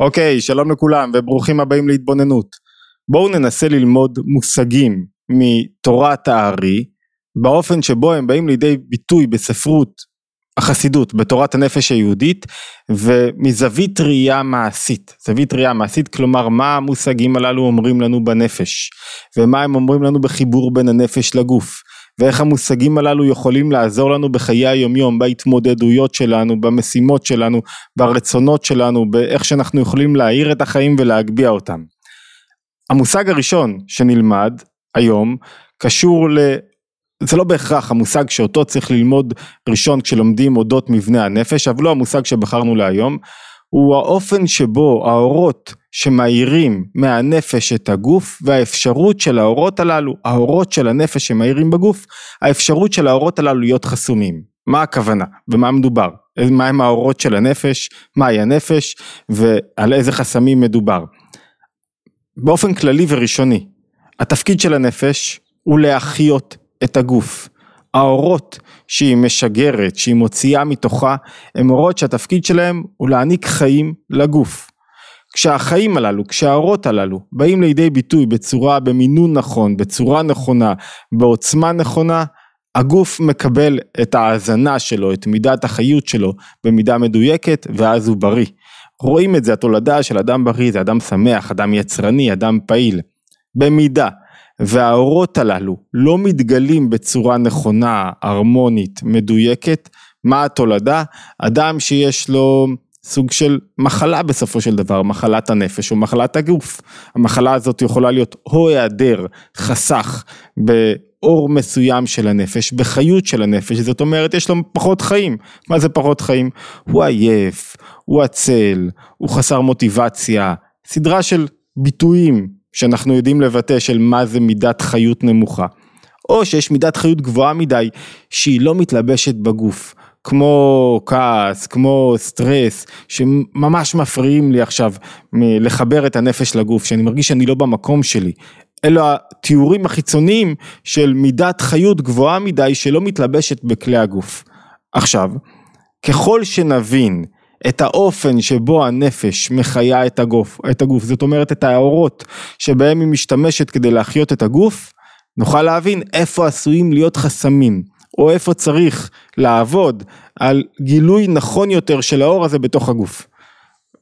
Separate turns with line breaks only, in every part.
אוקיי, שלום לכולם וברוכים הבאים להתבוננות. בואו ננסה ללמוד מושגים מתורת הארי באופן שבו הם באים לידי ביטוי בספרות החסידות, בתורת הנפש היהודית ומזווית ראייה מעשית. זווית ראייה מעשית, כלומר מה המושגים הללו אומרים לנו בנפש ומה הם אומרים לנו בחיבור בין הנפש לגוף. ואיך המושגים הללו יכולים לעזור לנו בחיי היומיום, בהתמודדויות שלנו, במשימות שלנו, ברצונות שלנו, באיך שאנחנו יכולים להאיר את החיים ולהגביה אותם. המושג הראשון שנלמד היום קשור ל... זה לא בהכרח המושג שאותו צריך ללמוד ראשון כשלומדים אודות מבנה הנפש, אבל לא המושג שבחרנו להיום, הוא האופן שבו האורות שמאירים מהנפש את הגוף והאפשרות של האורות הללו, האורות של הנפש שמאירים בגוף, האפשרות של האורות הללו להיות חסומים. מה הכוונה ומה מדובר? מה הם האורות של הנפש, מהי הנפש ועל איזה חסמים מדובר. באופן כללי וראשוני, התפקיד של הנפש הוא להחיות את הגוף. האורות שהיא משגרת, שהיא מוציאה מתוכה, הם אורות שהתפקיד שלהם הוא להעניק חיים לגוף. כשהחיים הללו, כשהאורות הללו באים לידי ביטוי בצורה, במינון נכון, בצורה נכונה, בעוצמה נכונה, הגוף מקבל את ההאזנה שלו, את מידת החיות שלו במידה מדויקת ואז הוא בריא. רואים את זה, התולדה של אדם בריא זה אדם שמח, אדם יצרני, אדם פעיל. במידה והאורות הללו לא מתגלים בצורה נכונה, הרמונית, מדויקת, מה התולדה? אדם שיש לו סוג של מחלה בסופו של דבר, מחלת הנפש או מחלת הגוף. המחלה הזאת יכולה להיות או היעדר חסך באור מסוים של הנפש, בחיות של הנפש, זאת אומרת יש לו פחות חיים. מה זה פחות חיים? הוא עייף, הוא עצל, הוא חסר מוטיבציה, סדרה של ביטויים שאנחנו יודעים לבטא של מה זה מידת חיות נמוכה. או שיש מידת חיות גבוהה מדי שהיא לא מתלבשת בגוף. כמו כעס, כמו סטרס, שממש מפריעים לי עכשיו לחבר את הנפש לגוף, שאני מרגיש שאני לא במקום שלי. אלו התיאורים החיצוניים של מידת חיות גבוהה מדי שלא מתלבשת בכלי הגוף. עכשיו, ככל שנבין את האופן שבו הנפש מחיה את הגוף, את הגוף, זאת אומרת את האורות שבהם היא משתמשת כדי להחיות את הגוף, נוכל להבין איפה עשויים להיות חסמים. או איפה צריך לעבוד על גילוי נכון יותר של האור הזה בתוך הגוף.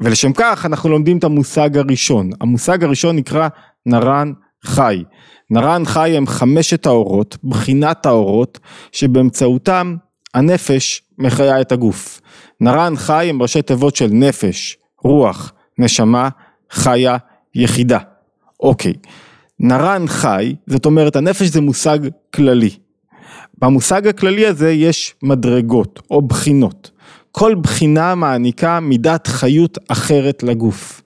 ולשם כך אנחנו לומדים את המושג הראשון, המושג הראשון נקרא נרן חי. נרן חי הם חמשת האורות, בחינת האורות, שבאמצעותם הנפש מחיה את הגוף. נרן חי הם ראשי תיבות של נפש, רוח, נשמה, חיה, יחידה. אוקיי, נרן חי, זאת אומרת הנפש זה מושג כללי. במושג הכללי הזה יש מדרגות או בחינות. כל בחינה מעניקה מידת חיות אחרת לגוף.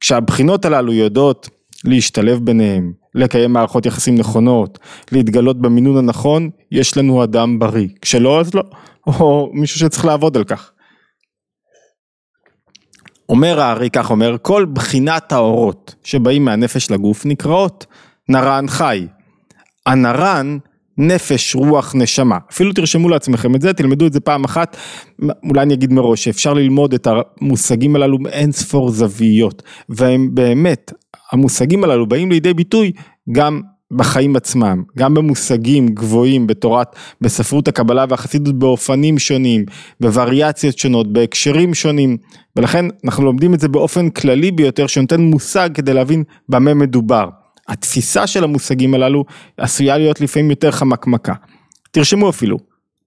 כשהבחינות הללו יודעות להשתלב ביניהם, לקיים מערכות יחסים נכונות, להתגלות במינון הנכון, יש לנו אדם בריא. כשלא אז לא, או מישהו שצריך לעבוד על כך. אומר הארי כך אומר, כל בחינת האורות שבאים מהנפש לגוף נקראות נרן חי. הנרן נפש, רוח, נשמה. אפילו תרשמו לעצמכם את זה, תלמדו את זה פעם אחת, אולי אני אגיד מראש שאפשר ללמוד את המושגים הללו מאין ספור זוויות, והם באמת, המושגים הללו באים לידי ביטוי גם בחיים עצמם, גם במושגים גבוהים בתורת, בספרות הקבלה והחסידות באופנים שונים, בווריאציות שונות, בהקשרים שונים, ולכן אנחנו לומדים את זה באופן כללי ביותר שנותן מושג כדי להבין במה מדובר. התפיסה של המושגים הללו עשויה להיות לפעמים יותר חמקמקה. תרשמו אפילו,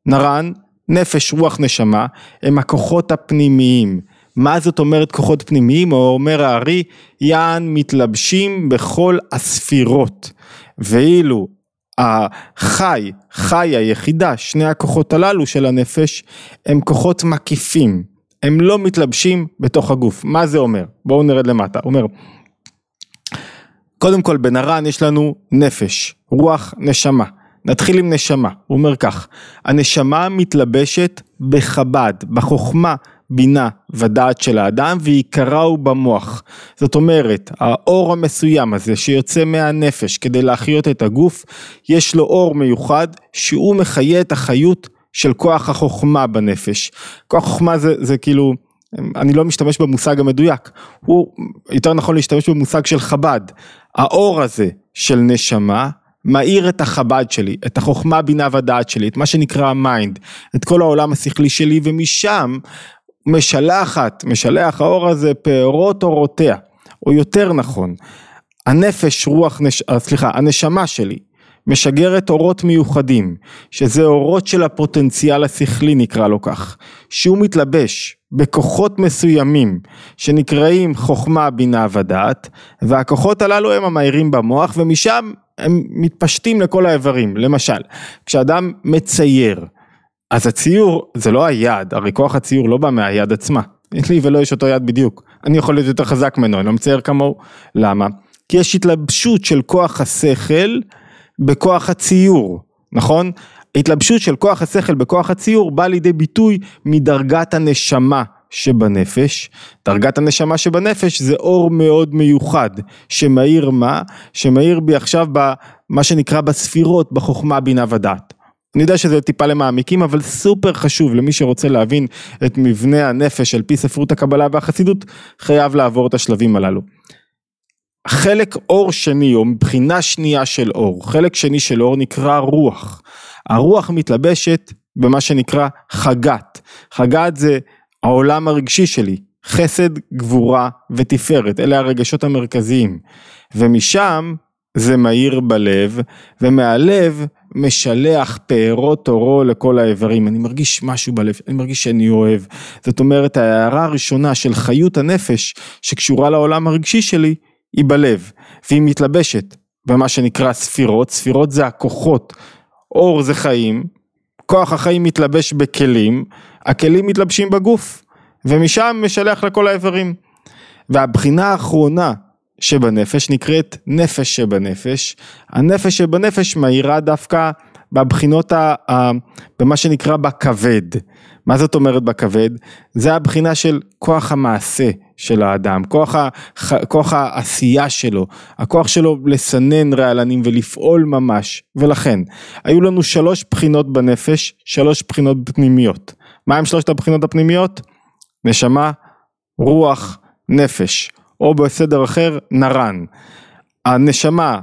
נרן, נפש, רוח, נשמה, הם הכוחות הפנימיים. מה זאת אומרת כוחות פנימיים? או אומר הארי, יען מתלבשים בכל הספירות. ואילו החי, חי היחידה, שני הכוחות הללו של הנפש, הם כוחות מקיפים. הם לא מתלבשים בתוך הגוף. מה זה אומר? בואו נרד למטה. אומר, קודם כל בנרן יש לנו נפש, רוח, נשמה. נתחיל עם נשמה, הוא אומר כך, הנשמה מתלבשת בחב"ד, בחוכמה, בינה ודעת של האדם ועיקרה הוא במוח. זאת אומרת, האור המסוים הזה שיוצא מהנפש כדי להחיות את הגוף, יש לו אור מיוחד שהוא מחיה את החיות של כוח החוכמה בנפש. כוח חוכמה זה, זה כאילו אני לא משתמש במושג המדויק, הוא יותר נכון להשתמש במושג של חב"ד, האור הזה של נשמה מאיר את החב"ד שלי, את החוכמה, בינה ודעת שלי, את מה שנקרא ה mind, את כל העולם השכלי שלי ומשם משלחת, משלח האור הזה פירות אורותיה, או יותר נכון, הנפש, רוח, נש... אה, סליחה, הנשמה שלי משגרת אורות מיוחדים, שזה אורות של הפוטנציאל השכלי נקרא לו כך, שהוא מתלבש בכוחות מסוימים שנקראים חוכמה, בינה ודעת, והכוחות הללו הם המהירים במוח ומשם הם מתפשטים לכל האיברים, למשל, כשאדם מצייר, אז הציור זה לא היד, הרי כוח הציור לא בא מהיד עצמה, לי ולא יש אותו יד בדיוק, אני יכול להיות יותר חזק ממנו, אני לא מצייר כמוהו, למה? כי יש התלבשות של כוח השכל בכוח הציור, נכון? התלבשות של כוח השכל בכוח הציור באה לידי ביטוי מדרגת הנשמה שבנפש, דרגת הנשמה שבנפש זה אור מאוד מיוחד, שמאיר מה? שמאיר בי עכשיו במה שנקרא בספירות, בחוכמה, בינה ודעת. אני יודע שזה טיפה למעמיקים, אבל סופר חשוב למי שרוצה להבין את מבנה הנפש על פי ספרות הקבלה והחסידות, חייב לעבור את השלבים הללו. חלק אור שני או מבחינה שנייה של אור, חלק שני של אור נקרא רוח. הרוח מתלבשת במה שנקרא חגת. חגת זה העולם הרגשי שלי, חסד, גבורה ותפארת, אלה הרגשות המרכזיים. ומשם זה מאיר בלב, ומהלב משלח פארות אורו לכל האיברים. אני מרגיש משהו בלב, אני מרגיש שאני אוהב. זאת אומרת, ההערה הראשונה של חיות הנפש, שקשורה לעולם הרגשי שלי, היא בלב, והיא מתלבשת במה שנקרא ספירות, ספירות זה הכוחות, אור זה חיים, כוח החיים מתלבש בכלים, הכלים מתלבשים בגוף, ומשם משלח לכל האיברים. והבחינה האחרונה שבנפש נקראת נפש שבנפש, הנפש שבנפש מאירה דווקא בבחינות, ה, ה, במה שנקרא בכבד. מה זאת אומרת בכבד? זה הבחינה של כוח המעשה של האדם, כוח, ה, כוח העשייה שלו, הכוח שלו לסנן רעלנים ולפעול ממש, ולכן היו לנו שלוש בחינות בנפש, שלוש בחינות פנימיות. מה הם שלושת הבחינות הפנימיות? נשמה, רוח, נפש, או בסדר אחר, נרן. הנשמה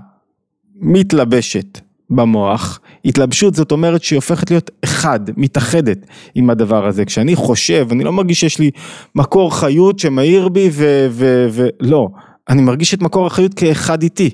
מתלבשת במוח, התלבשות זאת אומרת שהיא הופכת להיות אחד, מתאחדת עם הדבר הזה. כשאני חושב, אני לא מרגיש שיש לי מקור חיות שמאיר בי ולא, אני מרגיש את מקור החיות כאחד איתי.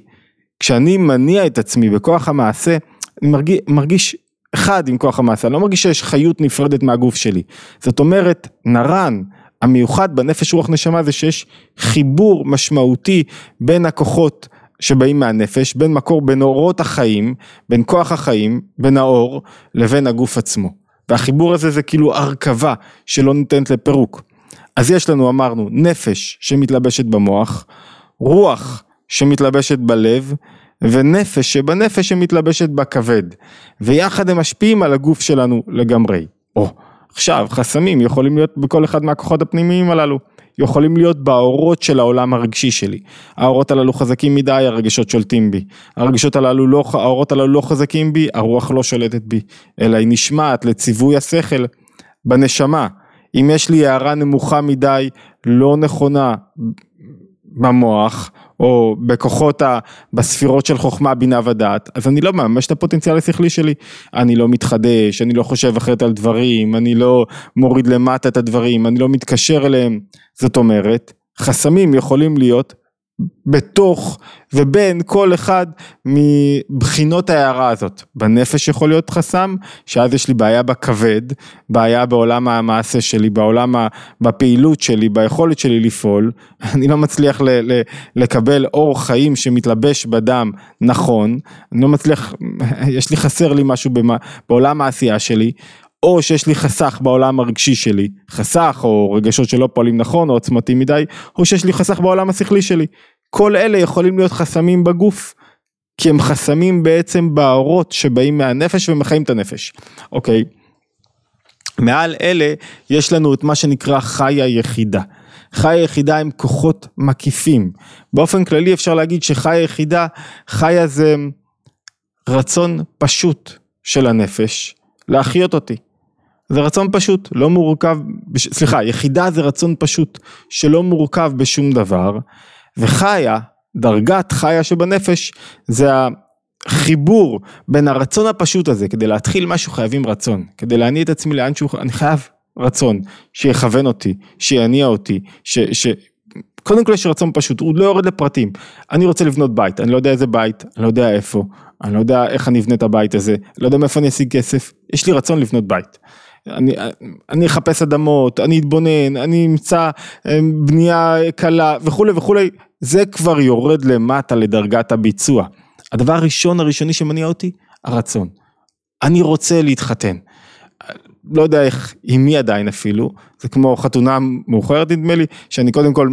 כשאני מניע את עצמי בכוח המעשה, אני מרגיש, מרגיש אחד עם כוח המעשה, אני לא מרגיש שיש חיות נפרדת מהגוף שלי. זאת אומרת, נרן, המיוחד בנפש רוח נשמה זה שיש חיבור משמעותי בין הכוחות שבאים מהנפש, בין מקור, בין אורות החיים, בין כוח החיים, בין האור, לבין הגוף עצמו. והחיבור הזה זה כאילו הרכבה שלא ניתנת לפירוק. אז יש לנו, אמרנו, נפש שמתלבשת במוח, רוח שמתלבשת בלב, ונפש שבנפש שמתלבשת בכבד. ויחד הם משפיעים על הגוף שלנו לגמרי. או, עכשיו, חסמים יכולים להיות בכל אחד מהכוחות הפנימיים הללו. יכולים להיות באורות של העולם הרגשי שלי. האורות הללו חזקים מדי, הרגשות שולטים בי. הרגשות הללו לא, האורות הללו לא חזקים בי, הרוח לא שולטת בי, אלא היא נשמעת לציווי השכל בנשמה. אם יש לי הערה נמוכה מדי, לא נכונה במוח, או בכוחות, ה, בספירות של חוכמה, בינה ודעת, אז אני לא מממש את הפוטנציאל השכלי שלי. אני לא מתחדש, אני לא חושב אחרת על דברים, אני לא מוריד למטה את הדברים, אני לא מתקשר אליהם. זאת אומרת, חסמים יכולים להיות בתוך ובין כל אחד מבחינות ההערה הזאת. בנפש יכול להיות חסם, שאז יש לי בעיה בכבד, בעיה בעולם המעשה שלי, בעולם, ה, בפעילות שלי, ביכולת שלי לפעול, אני לא מצליח ל, ל, לקבל אור חיים שמתלבש בדם נכון, אני לא מצליח, יש לי חסר לי משהו במה, בעולם העשייה שלי, או שיש לי חסך בעולם הרגשי שלי, חסך או רגשות שלא פועלים נכון או עוצמתי מדי, או שיש לי חסך בעולם השכלי שלי. כל אלה יכולים להיות חסמים בגוף, כי הם חסמים בעצם באורות שבאים מהנפש ומחיים את הנפש. אוקיי. מעל אלה יש לנו את מה שנקרא חיה יחידה. חיה יחידה הם כוחות מקיפים. באופן כללי אפשר להגיד שחיה יחידה, חיה זה רצון פשוט של הנפש להחיות אותי. זה רצון פשוט, לא מורכב, בש... סליחה, יחידה זה רצון פשוט, שלא מורכב בשום דבר, וחיה, דרגת חיה שבנפש, זה החיבור בין הרצון הפשוט הזה, כדי להתחיל משהו חייבים רצון, כדי להניע את עצמי לאן שהוא, אני חייב רצון, שיכוון אותי, שיניע אותי, ש... ש... קודם כל יש רצון פשוט, הוא לא יורד לפרטים, אני רוצה לבנות בית, אני לא יודע איזה בית, אני לא יודע איפה, אני לא יודע איך אני אבנה את הבית הזה, לא יודע מאיפה אני אשיג כסף, יש לי רצון לבנות בית. אני, אני אחפש אדמות, אני אתבונן, אני אמצא אה, בנייה קלה וכולי וכולי, זה כבר יורד למטה לדרגת הביצוע. הדבר הראשון הראשוני שמניע אותי, הרצון. אני רוצה להתחתן. לא יודע איך, עם מי עדיין אפילו, זה כמו חתונה מאוחרת נדמה לי, שאני קודם כל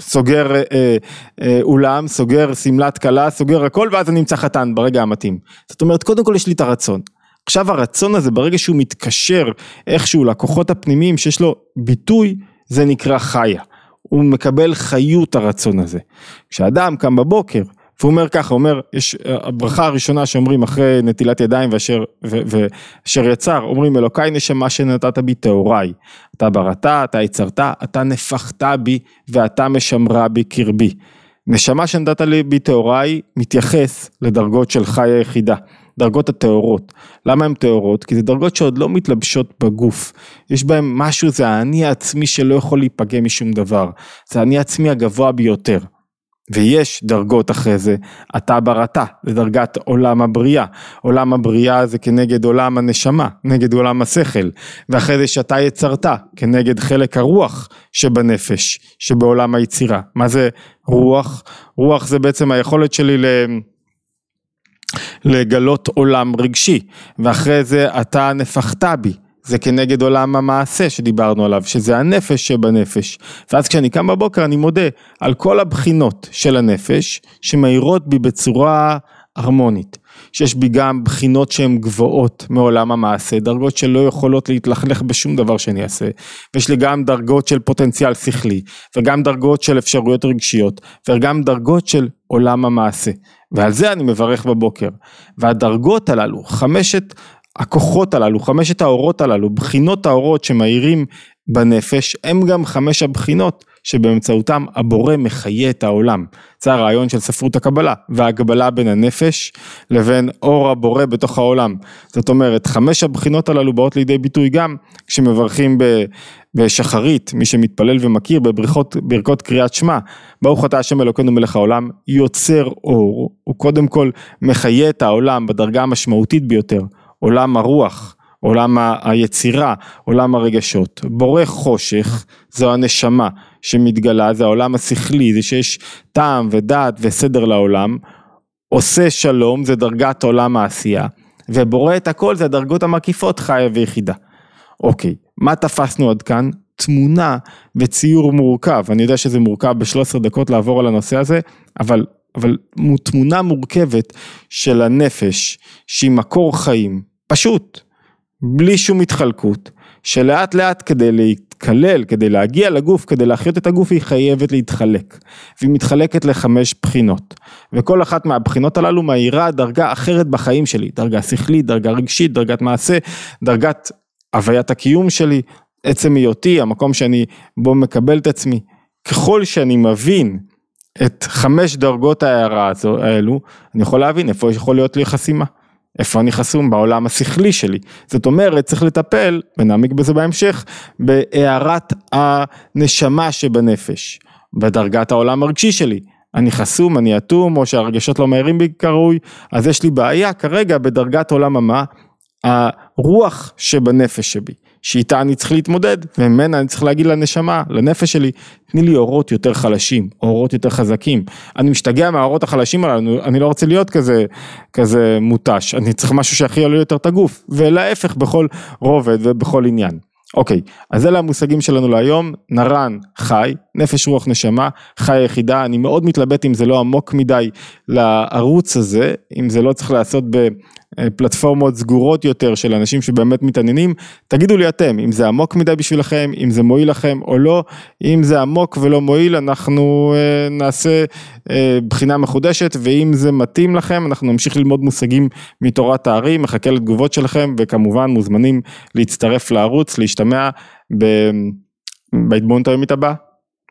סוגר אה, אה, אולם, סוגר שמלת כלה, סוגר הכל ואז אני אמצא חתן ברגע המתאים. זאת אומרת, קודם כל יש לי את הרצון. עכשיו הרצון הזה, ברגע שהוא מתקשר איכשהו לכוחות הפנימיים שיש לו ביטוי, זה נקרא חיה. הוא מקבל חיות הרצון הזה. כשאדם קם בבוקר, והוא אומר ככה, הוא אומר, יש הברכה הראשונה שאומרים אחרי נטילת ידיים ואשר, ו, ואשר יצר, אומרים אלוקיי נשמה שנתת בי טהוריי, אתה בראת, אתה יצרת, אתה נפחת בי ואתה משמרה בי קרבי. נשמה שנתת לי בי טהוריי מתייחס לדרגות של חי היחידה. דרגות הטהורות. למה הן טהורות? כי זה דרגות שעוד לא מתלבשות בגוף. יש בהן משהו, זה האני העצמי שלא יכול להיפגם משום דבר. זה האני העצמי הגבוה ביותר. ויש דרגות אחרי זה, אתה בראת, זה דרגת עולם הבריאה, עולם הבריאה זה כנגד עולם הנשמה, נגד עולם השכל, ואחרי זה שאתה יצרת, כנגד חלק הרוח שבנפש, שבעולם היצירה. מה זה רוח? רוח זה בעצם היכולת שלי ל... לגלות עולם רגשי, ואחרי זה אתה נפחת בי, זה כנגד עולם המעשה שדיברנו עליו, שזה הנפש שבנפש. ואז כשאני קם בבוקר אני מודה על כל הבחינות של הנפש שמאירות בי בצורה הרמונית. שיש בי גם בחינות שהן גבוהות מעולם המעשה, דרגות שלא יכולות להתלכלך בשום דבר שאני אעשה, ויש לי גם דרגות של פוטנציאל שכלי, וגם דרגות של אפשרויות רגשיות, וגם דרגות של עולם המעשה, ועל זה אני מברך בבוקר. והדרגות הללו, חמשת הכוחות הללו, חמשת האורות הללו, בחינות האורות שמאירים בנפש, הם גם חמש הבחינות שבאמצעותם הבורא מחיה את העולם. זה הרעיון של ספרות הקבלה, וההגבלה בין הנפש לבין אור הבורא בתוך העולם. זאת אומרת, חמש הבחינות הללו באות לידי ביטוי גם כשמברכים בשחרית, מי שמתפלל ומכיר בברכות, ברכות קריאת שמע, ברוך אתה השם אלוקינו מלך העולם, יוצר אור, הוא קודם כל מחיה את העולם בדרגה המשמעותית ביותר. עולם הרוח, עולם היצירה, עולם הרגשות. בורא חושך זו הנשמה שמתגלה, זה העולם השכלי, זה שיש טעם ודעת וסדר לעולם. עושה שלום זה דרגת עולם העשייה, ובורא את הכל זה הדרגות המקיפות חיה ויחידה. אוקיי, מה תפסנו עד כאן? תמונה וציור מורכב, אני יודע שזה מורכב ב-13 דקות לעבור על הנושא הזה, אבל, אבל תמונה מורכבת של הנפש, שהיא מקור חיים, פשוט, בלי שום התחלקות, שלאט לאט כדי להתקלל, כדי להגיע לגוף, כדי להחיות את הגוף, היא חייבת להתחלק. והיא מתחלקת לחמש בחינות. וכל אחת מהבחינות הללו מאירה דרגה אחרת בחיים שלי, דרגה שכלית, דרגה רגשית, דרגת מעשה, דרגת הוויית הקיום שלי, עצם היותי, המקום שאני בו מקבל את עצמי. ככל שאני מבין את חמש דרגות ההערה האלו, אני יכול להבין איפה יכול להיות לי חסימה. איפה אני חסום בעולם השכלי שלי. זאת אומרת, צריך לטפל, ונעמיק בזה בהמשך, בהארת הנשמה שבנפש, בדרגת העולם הרגשי שלי. אני חסום, אני אטום, או שהרגשות לא מהירים בי כראוי, אז יש לי בעיה כרגע בדרגת עולם המה, הרוח שבנפש שבי. שאיתה אני צריך להתמודד, וממנה אני צריך להגיד לנשמה, לנפש שלי, תני לי אורות יותר חלשים, אורות יותר חזקים. אני משתגע מהאורות החלשים הללו, אני לא רוצה להיות כזה, כזה מותש, אני צריך משהו שיכריע לי יותר את הגוף, ולהפך בכל רובד ובכל עניין. אוקיי, אז אלה המושגים שלנו להיום, נרן חי, נפש רוח נשמה, חי יחידה, אני מאוד מתלבט אם זה לא עמוק מדי לערוץ הזה, אם זה לא צריך לעשות אה, פלטפורמות סגורות יותר של אנשים שבאמת מתעניינים, תגידו לי אתם, אם זה עמוק מדי בשבילכם, אם זה מועיל לכם או לא, אם זה עמוק ולא מועיל, אנחנו אה, נעשה אה, בחינה מחודשת, ואם זה מתאים לכם, אנחנו נמשיך ללמוד מושגים מתורת הארי, מחכה לתגובות שלכם, וכמובן מוזמנים להצטרף לערוץ, להשתמע בהתבוננות היומית הבאה.